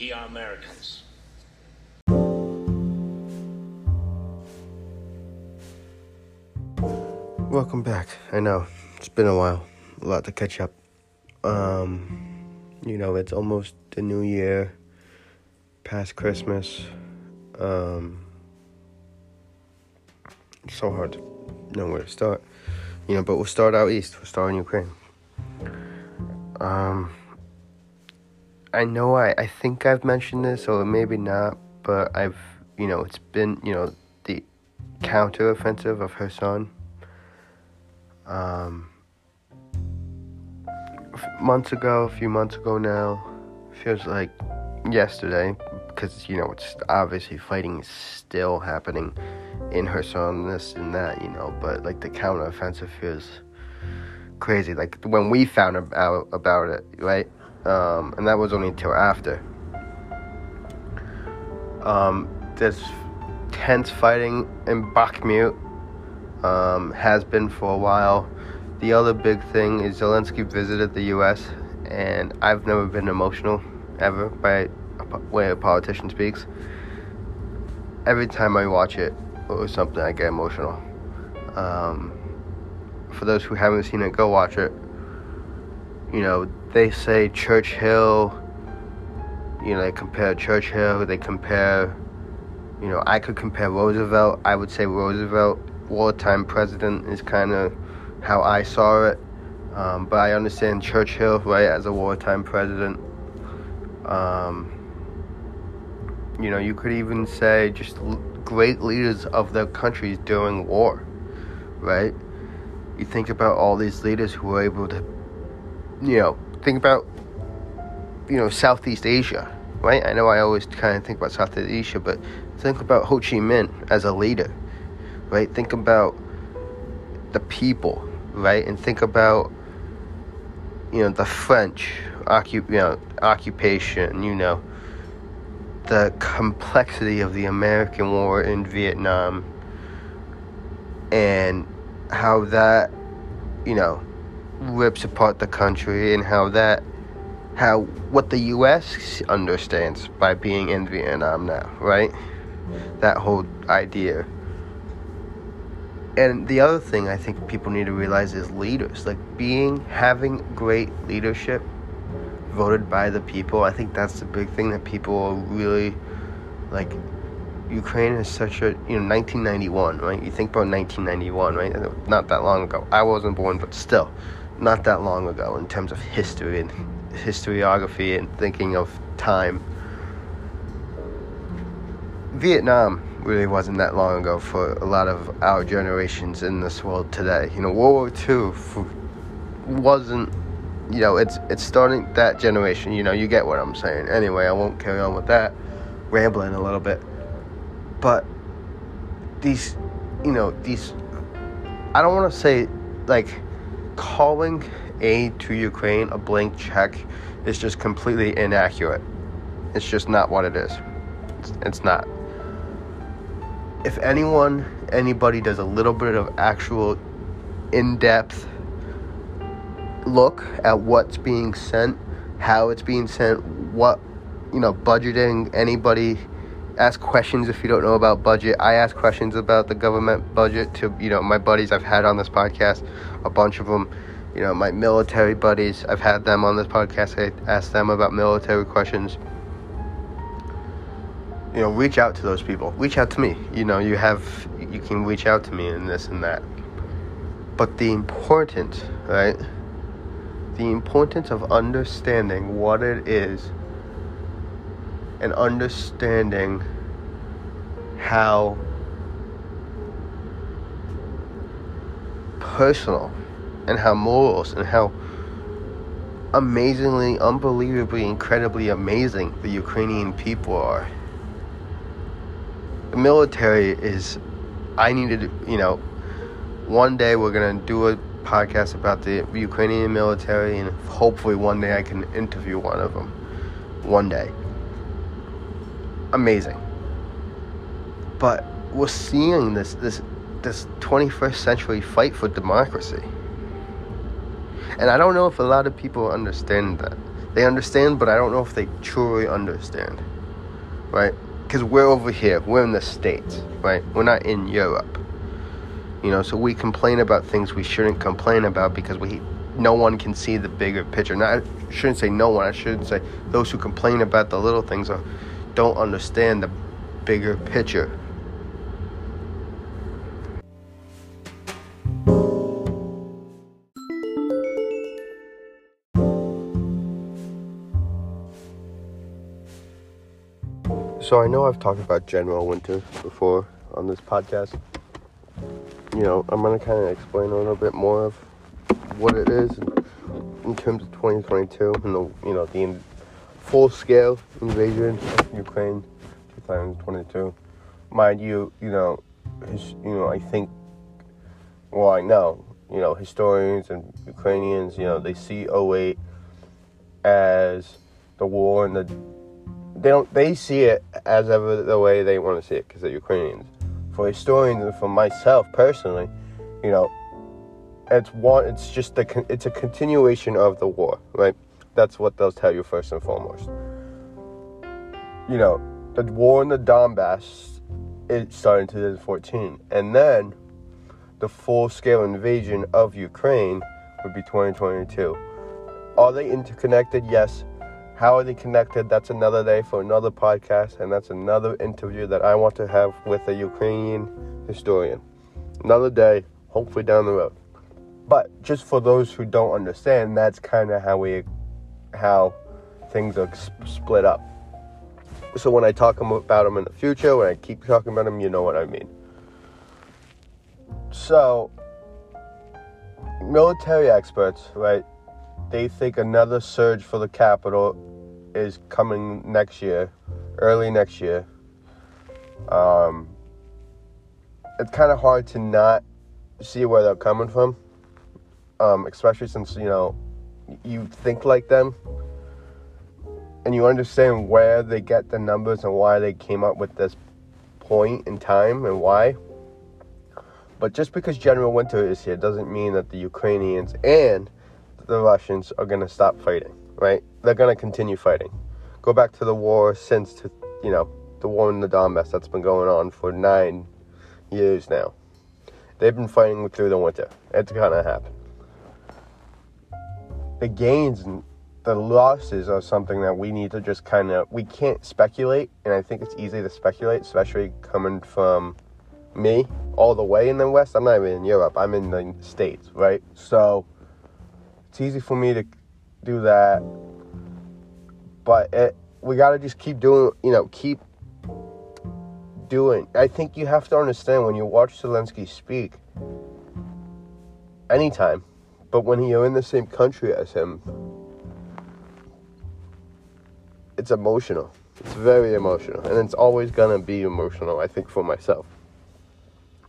Are Americans. Welcome back. I know it's been a while, a lot to catch up. Um, you know, it's almost the new year, past Christmas. Um, it's so hard to know where to start, you know. But we'll start out east. We'll start in Ukraine. Um, I know I I think I've mentioned this, or maybe not, but I've you know it's been you know the counter offensive of Kherson. um, months ago, a few months ago now, feels like yesterday, because you know it's obviously fighting is still happening in Kherson, this and that, you know, but like the counter offensive feels crazy. Like when we found out about it, right? Um, and that was only until after. Um, there's tense fighting in Bakhmut um, has been for a while. The other big thing is Zelensky visited the U.S., and I've never been emotional ever by a way a politician speaks. Every time I watch it or something, I get emotional. Um, for those who haven't seen it, go watch it. You know, they say Churchill, you know, they compare Churchill, they compare, you know, I could compare Roosevelt. I would say Roosevelt wartime president is kind of how I saw it. Um, but I understand Churchill, right, as a wartime president. Um, you know, you could even say just l- great leaders of their countries during war, right? You think about all these leaders who were able to, you know, think about, you know, Southeast Asia, right? I know I always kind of think about Southeast Asia, but think about Ho Chi Minh as a leader right? Think about the people, right? And think about you know the French occup- you know, occupation, you know, the complexity of the American war in Vietnam and how that you know rips apart the country and how that how what the US understands by being in Vietnam now, right? That whole idea and the other thing I think people need to realize is leaders, like being having great leadership voted by the people. I think that's the big thing that people are really like. Ukraine is such a you know 1991, right? You think about 1991, right? Not that long ago. I wasn't born, but still, not that long ago in terms of history and historiography and thinking of time. Vietnam really wasn't that long ago for a lot of our generations in this world today. You know, World War II wasn't, you know, it's it's starting that generation. You know, you get what I'm saying. Anyway, I won't carry on with that, rambling a little bit. But these, you know, these, I don't want to say like calling aid to Ukraine a blank check is just completely inaccurate. It's just not what it is. It's, it's not if anyone, anybody does a little bit of actual in depth look at what's being sent, how it's being sent, what, you know, budgeting, anybody ask questions if you don't know about budget. I ask questions about the government budget to, you know, my buddies I've had on this podcast, a bunch of them. You know, my military buddies, I've had them on this podcast. I ask them about military questions you know, reach out to those people. Reach out to me. You know, you have, you can reach out to me and this and that. But the importance, right? The importance of understanding what it is and understanding how personal and how morals and how amazingly, unbelievably, incredibly amazing the Ukrainian people are. The military is I needed you know one day we're gonna do a podcast about the Ukrainian military and hopefully one day I can interview one of them one day amazing but we're seeing this this this 21st century fight for democracy and I don't know if a lot of people understand that They understand, but I don't know if they truly understand, right? Because we're over here, we're in the States, right? We're not in Europe. You know, so we complain about things we shouldn't complain about because we no one can see the bigger picture. Not I shouldn't say no one. I shouldn't say those who complain about the little things are, don't understand the bigger picture. So I know I've talked about General Winter before on this podcast. You know, I'm gonna kind of explain a little bit more of what it is in terms of 2022 and the you know the full-scale invasion of Ukraine 2022. Mind you, you know, his, you know, I think, well, I know, you know, historians and Ukrainians, you know, they see 08 as the war and the they don't they see it as ever the way they want to see it because they're Ukrainians. For historians and for myself personally, you know, it's one it's just the it's a continuation of the war right that's what they'll tell you first and foremost. You know the war in the donbass it started in 2014 and then the full-scale invasion of ukraine would be 2022 are they interconnected? Yes. How are they connected? That's another day for another podcast and that's another interview that i want to have with a ukrainian historian. Another day hopefully down the road. But just for those who don't understand, that's kind of how we, how things are split up. So when I talk about them in the future, when I keep talking about them, you know what I mean. So, military experts, right? They think another surge for the capital is coming next year, early next year. Um, it's kind of hard to not see where they're coming from um, especially since you know you think like them and you understand where they get the numbers and why they came up with this point in time and why. But just because General Winter is here doesn't mean that the Ukrainians and the Russians are going to stop fighting, right? They're going to continue fighting. Go back to the war since, to, you know, the war in the Donbass that's been going on for nine years now. They've been fighting through the winter. It's going to happen the gains and the losses are something that we need to just kind of we can't speculate and i think it's easy to speculate especially coming from me all the way in the west. I'm not even in europe i'm in the states right? So it's easy for me to do that but it, we got to just keep doing you know keep doing. I think you have to understand when you watch zelensky speak anytime but when you're in the same country as him, it's emotional. It's very emotional. And it's always going to be emotional, I think, for myself.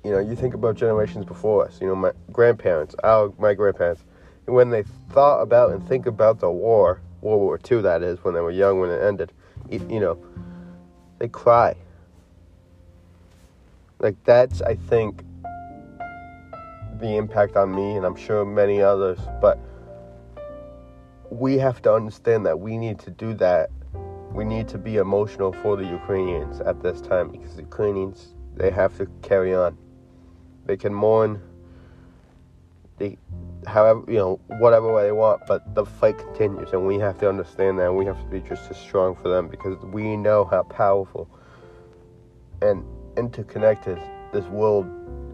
You know, you think about generations before us, you know, my grandparents, our, my grandparents, when they thought about and think about the war, World War II, that is, when they were young, when it ended, you know, they cry. Like, that's, I think, the impact on me, and I'm sure many others. But we have to understand that we need to do that. We need to be emotional for the Ukrainians at this time because the Ukrainians they have to carry on. They can mourn. They, however, you know, whatever way they want, but the fight continues, and we have to understand that. We have to be just as strong for them because we know how powerful and interconnected this world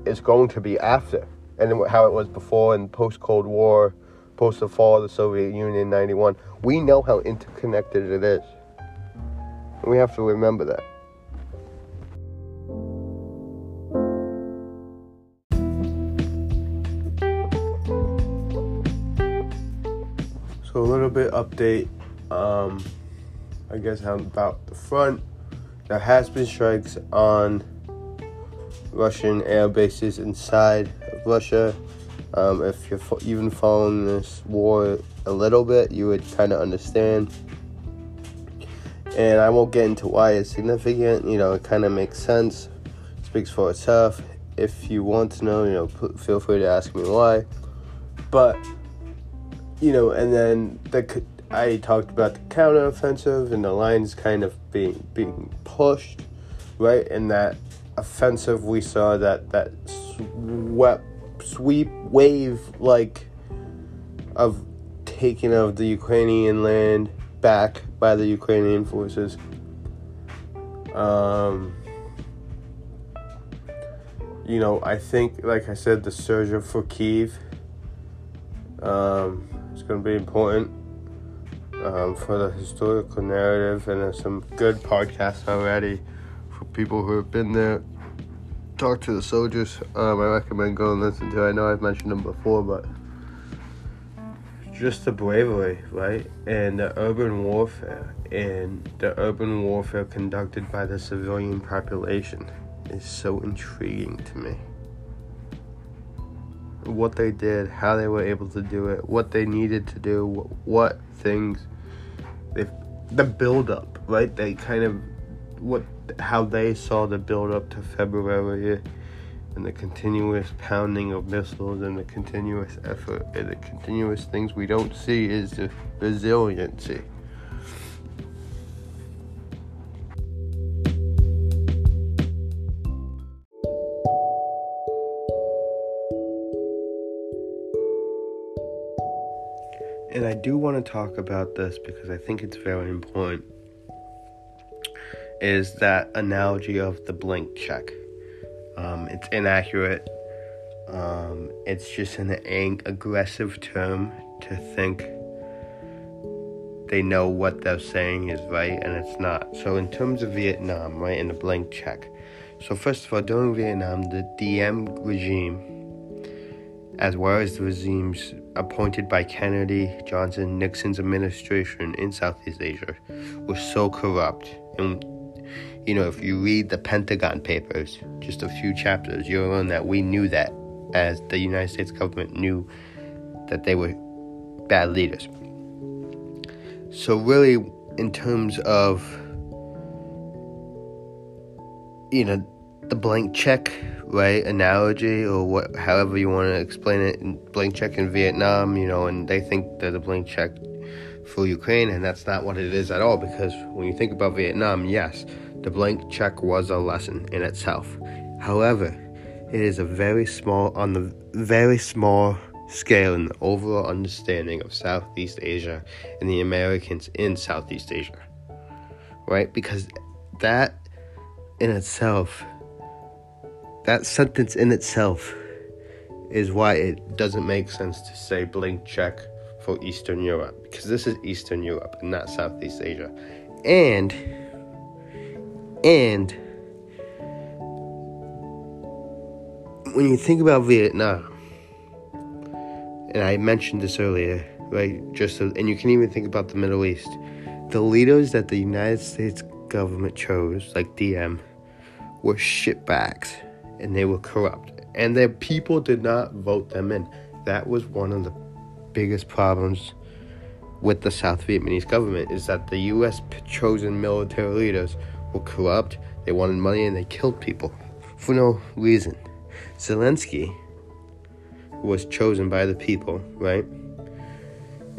is going to be after and how it was before and post Cold War, post the fall of the Soviet Union in 91. We know how interconnected it is. We have to remember that. So a little bit update. Um, I guess how about the front. There has been strikes on Russian air bases inside Russia. Um, if you're even following this war a little bit, you would kind of understand. And I won't get into why it's significant. You know, it kind of makes sense, speaks for itself. If you want to know, you know, p- feel free to ask me why. But you know, and then the I talked about the counteroffensive and the lines kind of being being pushed, right? In that offensive, we saw that that swept sweep wave like of taking of the Ukrainian land back by the Ukrainian forces. Um, you know, I think, like I said, the surge for Kiev um, is going to be important um, for the historical narrative, and there's some good podcasts already for people who have been there. Talk to the soldiers. Um, I recommend going listen to. I know I've mentioned them before, but just the bravery, right, and the urban warfare, and the urban warfare conducted by the civilian population is so intriguing to me. What they did, how they were able to do it, what they needed to do, what, what things, they, the build up, right? They kind of what how they saw the build up to February and the continuous pounding of missiles and the continuous effort and the continuous things we don't see is the resiliency. And I do want to talk about this because I think it's very important. Is that analogy of the blank check? Um, it's inaccurate. Um, it's just an ang- aggressive term to think they know what they're saying is right and it's not. So, in terms of Vietnam, right, in the blank check. So, first of all, during Vietnam, the Diem regime, as well as the regimes appointed by Kennedy, Johnson, Nixon's administration in Southeast Asia, was so corrupt and you know, if you read the Pentagon Papers, just a few chapters, you'll learn that we knew that as the United States government knew that they were bad leaders. So, really, in terms of, you know, the blank check, right, analogy, or what, however you want to explain it, blank check in Vietnam, you know, and they think that the blank check for Ukraine, and that's not what it is at all, because when you think about Vietnam, yes the blank check was a lesson in itself. However, it is a very small on the very small scale in the overall understanding of Southeast Asia and the Americans in Southeast Asia. Right? Because that in itself that sentence in itself is why it doesn't make sense to say blank check for Eastern Europe because this is Eastern Europe and not Southeast Asia. And and when you think about Vietnam, and I mentioned this earlier, right? Just so, and you can even think about the Middle East. The leaders that the United States government chose, like Diem, were shitbags and they were corrupt. And their people did not vote them in. That was one of the biggest problems with the South Vietnamese government is that the US chosen military leaders were corrupt, they wanted money, and they killed people for no reason. Zelensky was chosen by the people, right?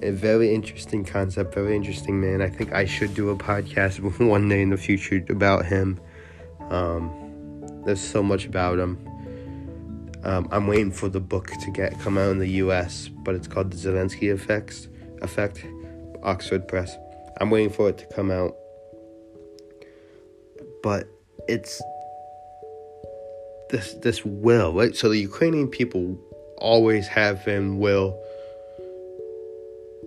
A very interesting concept, very interesting man. I think I should do a podcast one day in the future about him. Um, there's so much about him. Um, I'm waiting for the book to get come out in the U.S., but it's called the Zelensky Effects Effect, Oxford Press. I'm waiting for it to come out but it's this this will right? So the ukrainian people always have and will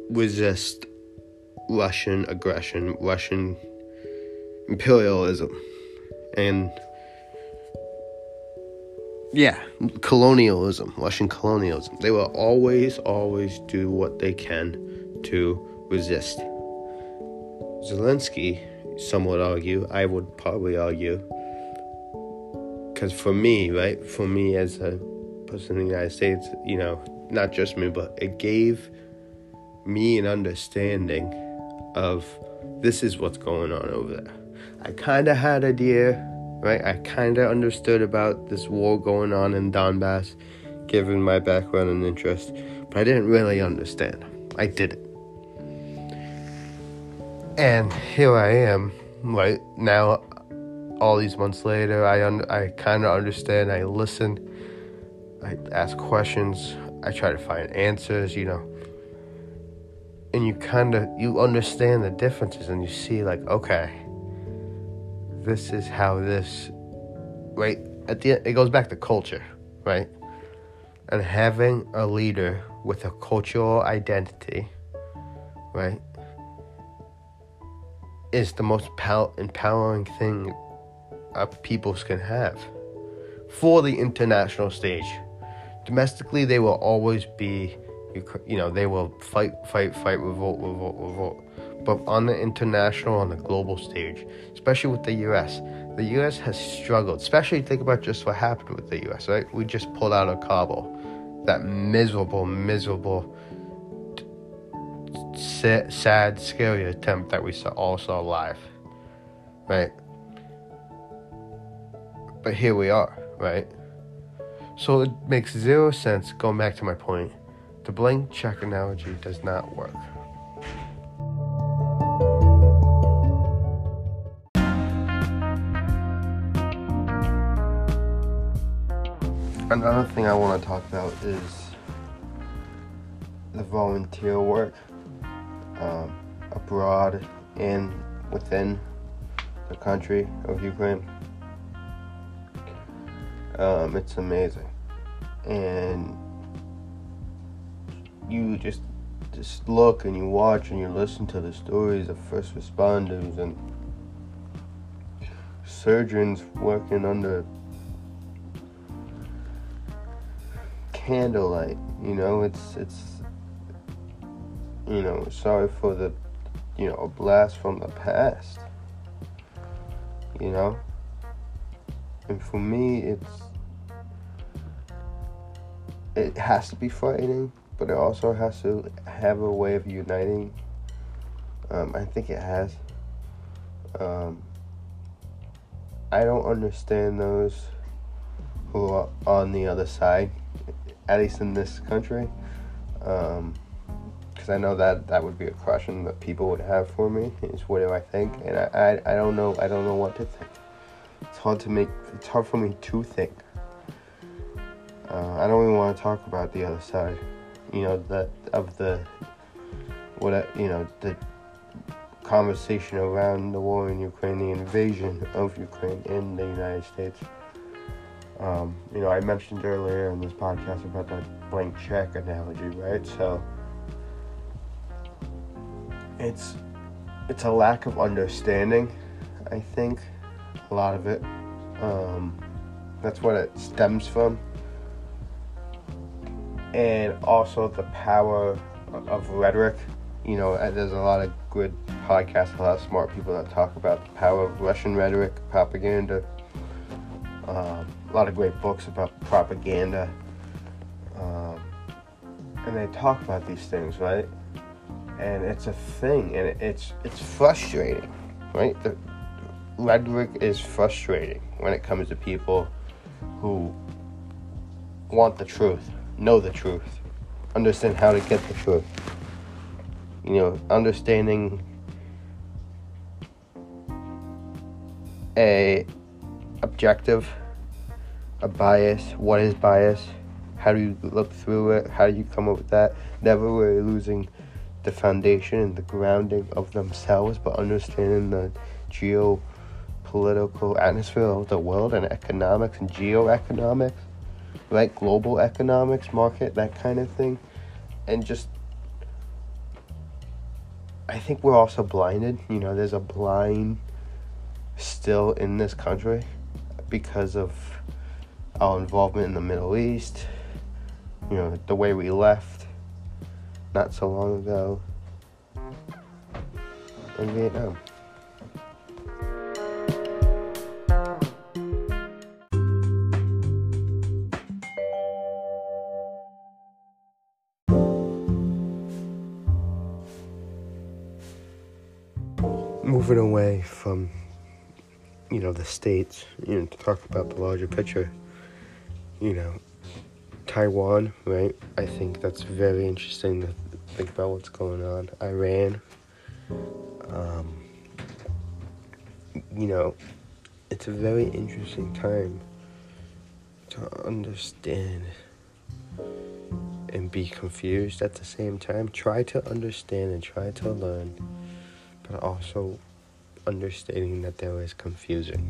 resist russian aggression russian imperialism and yeah colonialism russian colonialism. They will always always do what they can to resist zelensky some would argue, I would probably argue, because for me, right, for me as a person in the United States, you know, not just me, but it gave me an understanding of this is what's going on over there. I kind of had idea, right? I kind of understood about this war going on in Donbass, given my background and interest, but I didn't really understand. I didn't. And here I am, right now, all these months later. I un- I kind of understand. I listen. I ask questions. I try to find answers. You know, and you kind of you understand the differences, and you see like, okay, this is how this, right? At the end, it goes back to culture, right? And having a leader with a cultural identity, right? Is the most pow- empowering thing uh, peoples can have for the international stage. Domestically, they will always be, you know, they will fight, fight, fight, revolt, revolt, revolt. But on the international, on the global stage, especially with the U.S., the U.S. has struggled. Especially think about just what happened with the U.S. Right? We just pulled out of Kabul, that miserable, miserable sad, scary attempt that we saw, all saw live, right? But here we are, right? So it makes zero sense, going back to my point, the blank check analogy does not work. Another thing I want to talk about is the volunteer work um, abroad and within the country of Ukraine. Um, it's amazing, and you just just look and you watch and you listen to the stories of first responders and surgeons working under candlelight. You know, it's it's you know, sorry for the, you know, a blast from the past. You know? And for me, it's, it has to be frightening, but it also has to have a way of uniting. Um, I think it has. Um, I don't understand those who are on the other side, at least in this country. Um, because I know that that would be a question that people would have for me is what do I think, and I, I, I don't know I don't know what to think. It's hard to make it's hard for me to think. Uh, I don't even want to talk about the other side, you know that of the what you know the conversation around the war in Ukraine, the invasion of Ukraine in the United States. Um, you know, I mentioned earlier in this podcast about that blank check analogy, right? So it's it's a lack of understanding. I think a lot of it. Um, that's what it stems from, and also the power of rhetoric. You know, there's a lot of good podcasts, a lot of smart people that talk about the power of Russian rhetoric, propaganda. Um, a lot of great books about propaganda, um, and they talk about these things, right? And it's a thing, and it's it's frustrating, right? The rhetoric is frustrating when it comes to people who want the truth, know the truth, understand how to get the truth. You know, understanding a objective, a bias, what is bias, how do you look through it, how do you come up with that, never really losing the foundation and the grounding of themselves, but understanding the geopolitical atmosphere of the world and economics and geoeconomics, like global economics, market, that kind of thing. And just, I think we're also blinded. You know, there's a blind still in this country because of our involvement in the Middle East, you know, the way we left not so long ago in Vietnam. Moving away from, you know, the states, you know, to talk about the larger picture, you know, Taiwan, right? I think that's very interesting to think about what's going on. Iran, Um, you know, it's a very interesting time to understand and be confused at the same time. Try to understand and try to learn, but also understanding that there is confusing.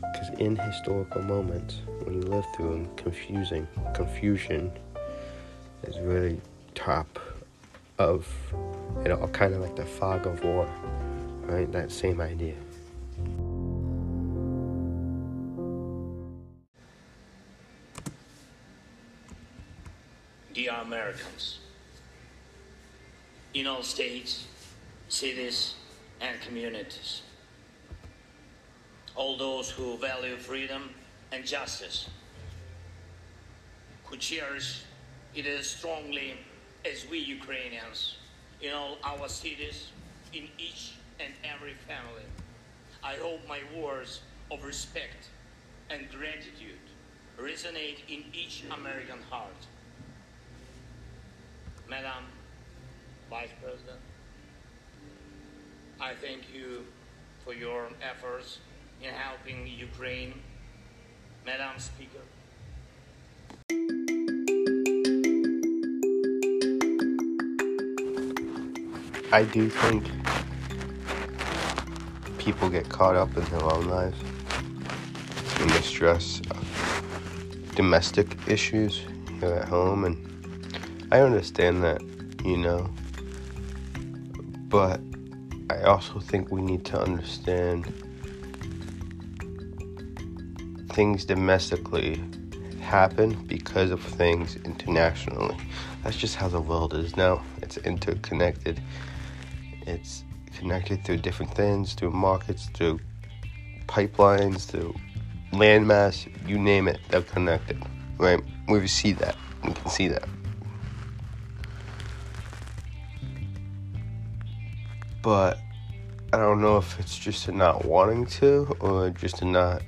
Because in historical moments, when you live through them, confusing, confusion is really top of it all, kind of like the fog of war, right? That same idea. Dear Americans, in all states, cities, and communities, all those who value freedom and justice, who cherish it strongly as we Ukrainians in all our cities, in each and every family. I hope my words of respect and gratitude resonate in each American heart. Madam Vice President, I thank you for your efforts in helping Ukraine. Madam Speaker, I do think people get caught up in their own lives in the stress of domestic issues here at home, and I understand that, you know, but I also think we need to understand things domestically happen because of things internationally. That's just how the world is now. It's interconnected. It's connected through different things, through markets, through pipelines, through landmass, you name it, they're connected. Right? We see that. We can see that. But I don't know if it's just not wanting to or just not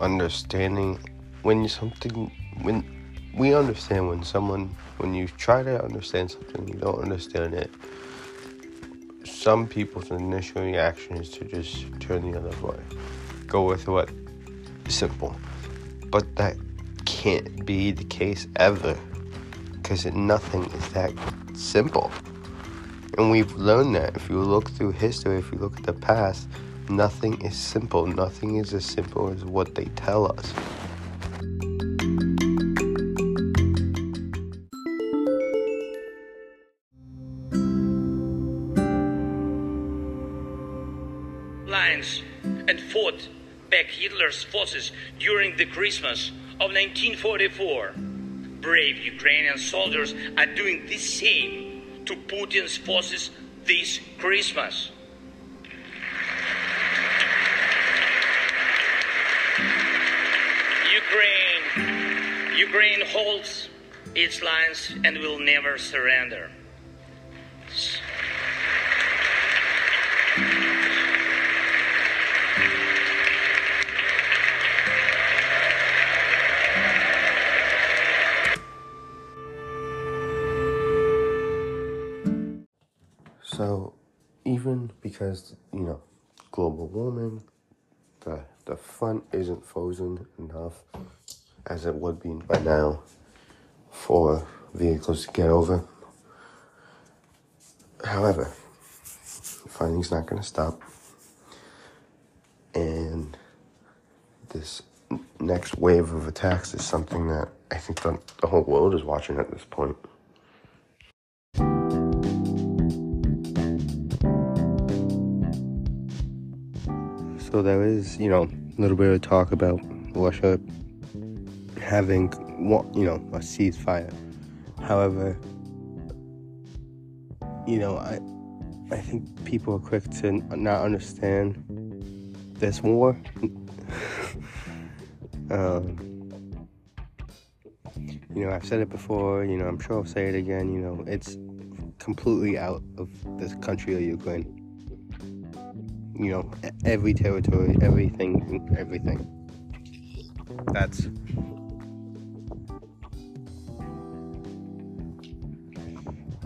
understanding when something when we understand when someone when you try to understand something you don't understand it some people's initial reaction is to just turn the other way. Go with what? Simple. But that can't be the case ever because nothing is that simple. And we've learned that. If you look through history if you look at the past nothing is simple. Nothing is as simple as what they tell us and fought back Hitler's forces during the Christmas of 1944. Brave Ukrainian soldiers are doing the same to Putin's forces this Christmas. Ukraine, Ukraine holds its lines and will never surrender. Because you know global warming, the the front isn't frozen enough as it would be by now for vehicles to get over. However, fighting's not going to stop, and this next wave of attacks is something that I think the, the whole world is watching at this point. So there is, you know, a little bit of talk about Russia having, you know, a ceasefire. However, you know, I, I think people are quick to not understand this war. um, you know, I've said it before. You know, I'm sure I'll say it again. You know, it's completely out of this country of Ukraine you know, every territory, everything, everything. That's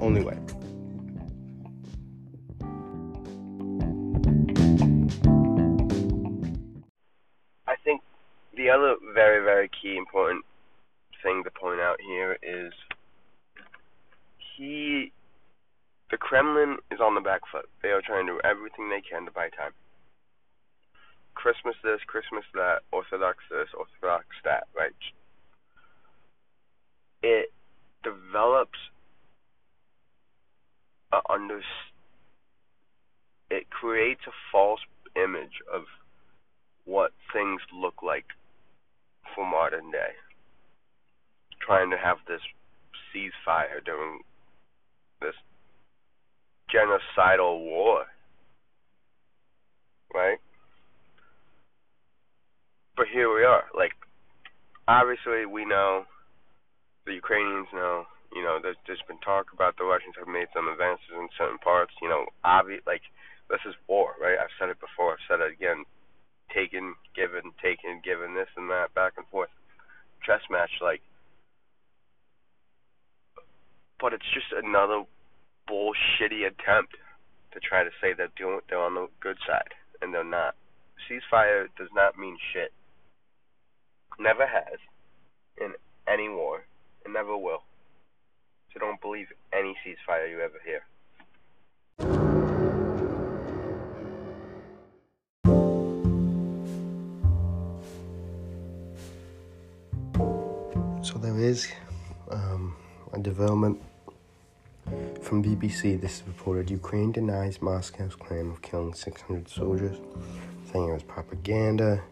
only way. I think the other very, very key important thing to point out here is he the Kremlin is on the back foot. They are trying to do everything they can to buy time. Christmas this, Christmas that, Orthodox this, Orthodox that, right? It develops a under it creates a false image of what things look like for modern day. Trying to have this ceasefire during this genocidal war. Right? But here we are. Like, obviously, we know, the Ukrainians know, you know, there's, there's been talk about the Russians have made some advances in certain parts. You know, obvious, like, this is war, right? I've said it before, I've said it again. Taken, given, taken, given, this and that, back and forth. Chess match, like, but it's just another bullshitty attempt to try to say doing they're on the good side and they're not. Ceasefire does not mean shit. Never has in any war and never will. So don't believe any ceasefire you ever hear. So there is um, a development from BBC. This is reported Ukraine denies Moscow's claim of killing 600 soldiers, saying it was propaganda.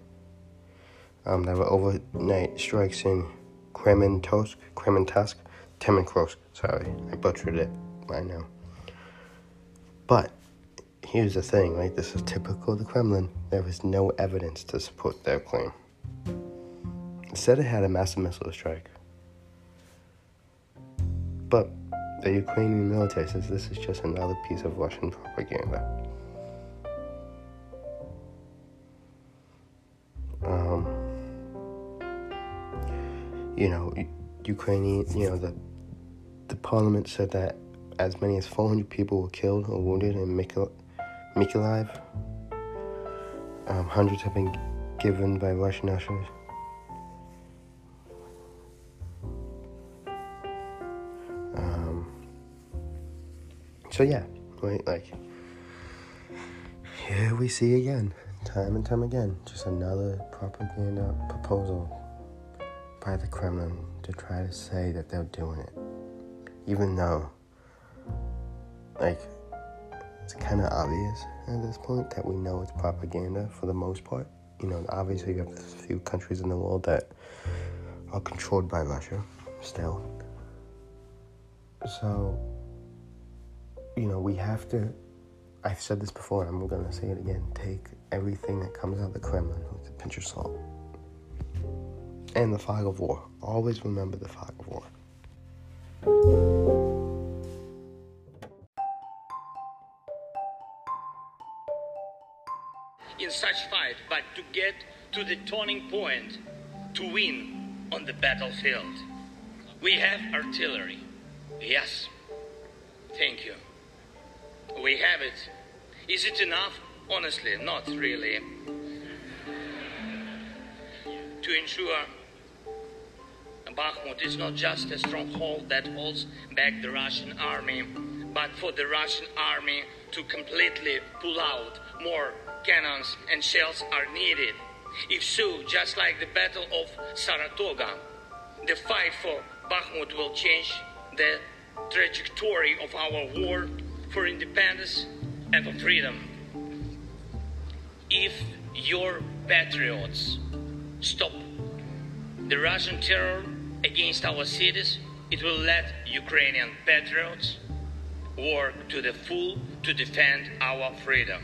Um, there were overnight strikes in Krementosk, Krementosk, Temenkrosk. Sorry, I butchered it right now. But here's the thing, right? This is typical of the Kremlin. There was no evidence to support their claim. Instead, it had a massive missile strike. But the Ukrainian military says this is just another piece of Russian propaganda. Um, you know, Ukrainian, you know, the the parliament said that as many as 400 people were killed or wounded in Mykolaiv. Um, hundreds have been given by Russian ushers. So yeah, right, like here we see again, time and time again, just another propaganda proposal by the Kremlin to try to say that they're doing it, even though, like, it's kind of obvious at this point that we know it's propaganda for the most part. You know, obviously you have a few countries in the world that are controlled by Russia still. So you know, we have to, I've said this before, I'm going to say it again take everything that comes out of the Kremlin with a pinch of salt. And the fog of war. Always remember the fog of war. In such fight, but to get to the turning point, to win on the battlefield, we have artillery. Yes. Thank you. We have it. Is it enough? Honestly, not really. To ensure Bakhmut is not just a stronghold that holds back the Russian army, but for the Russian army to completely pull out, more cannons and shells are needed. If so, just like the Battle of Saratoga, the fight for Bakhmut will change the trajectory of our war for independence and for freedom. If your patriots stop the Russian terror against our cities, it will let Ukrainian patriots work to the full to defend our freedom.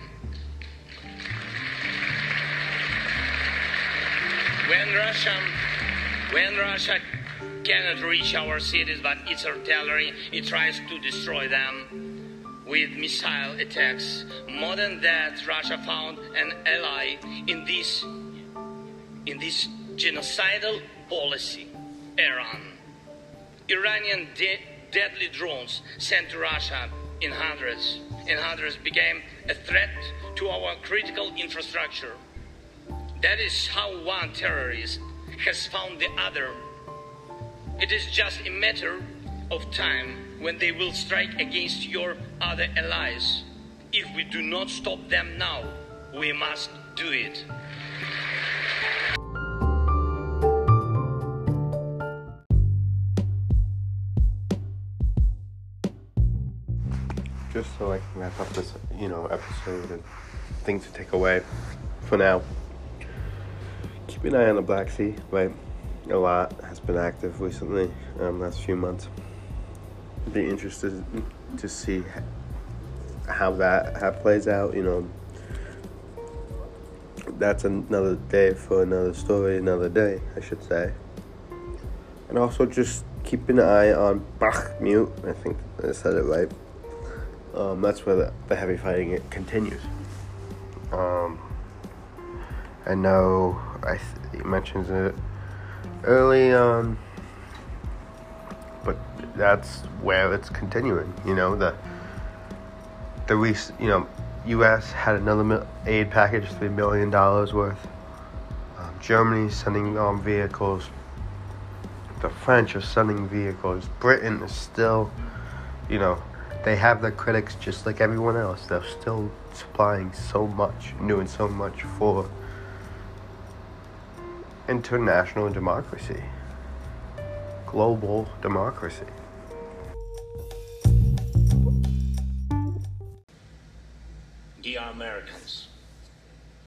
When Russia, when Russia cannot reach our cities, but its artillery, it tries to destroy them with missile attacks. More than that, Russia found an ally in this, in this genocidal policy, Iran. Iranian de- deadly drones sent to Russia in hundreds and hundreds became a threat to our critical infrastructure. That is how one terrorist has found the other. It is just a matter of time when they will strike against your other allies. If we do not stop them now, we must do it. just so I can wrap up this, you know, episode and things to take away for now. Keep an eye on the Black Sea, right? A lot has been active recently, um, last few months. Be interested to see how that how plays out. You know, that's another day for another story, another day, I should say. And also just keep an eye on Bakhmut. I think I said it right. Um, that's where the, the heavy fighting it continues. Um, I know I th- mentions it early on, but that's where it's continuing. You know the the rec- you know U.S. had another aid package, three billion dollars worth. Um, Germany's sending um, vehicles. The French are sending vehicles. Britain is still, you know, they have their critics just like everyone else. They're still supplying so much, doing so much for international democracy, global democracy. Dear Americans,